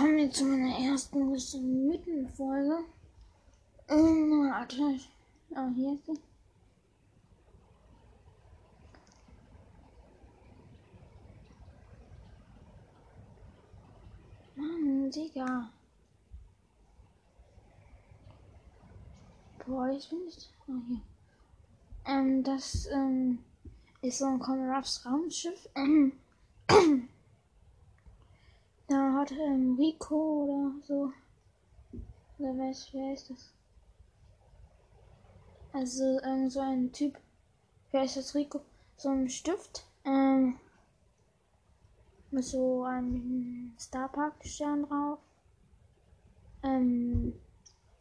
kommen wir zu meiner ersten Mythenfolge. Ähm, warte. Ah, hier ist sie. Mann, Digga. Boah, ich bin nicht. Ah, hier. Ähm, das, ähm, ist so ein Conrad's Raumschiff. Ähm, hat ähm, Rico oder so. Oder wer ist, wer ist das? Also ähm, so ein Typ. Wer ist das Rico? So ein Stift. Ähm, mit so einem Starpark-Stern drauf. Ähm,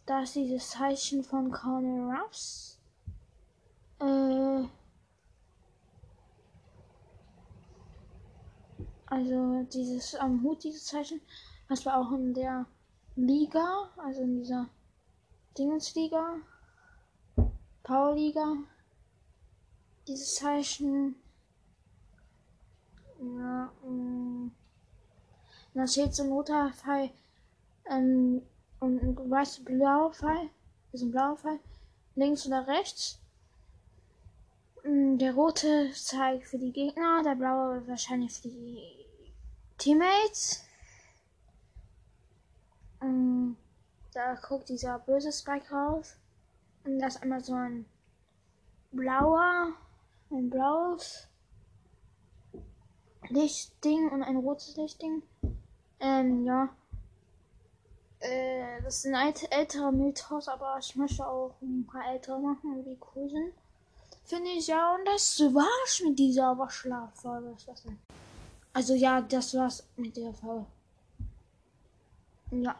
da ist dieses Zeichen von Corner Ruffs. Äh, Also dieses am Hut, dieses Zeichen, das war auch in der Liga, also in dieser Dingensliga, Powerliga. Dieses Zeichen. Ja, ähm, da steht so ein roter Pfeil ähm, und ein weißer blauer Pfeil, ist ein blauer Pfeil, links oder rechts. Mm, der rote zeigt für die Gegner, der blaue wahrscheinlich für die Teammates. Und da guckt dieser böse Spike raus. Und das ist einmal so ein blauer, ein blaues Lichtding und ein rotes Lichtding. Ähm, ja. Äh, das ist ein älterer Mythos, aber ich möchte auch ein paar ältere machen, die cool sind. Finde ich ja. Und das war's mit dieser Waschschlaffolge. Also ja, das war's mit der Folge. Ja.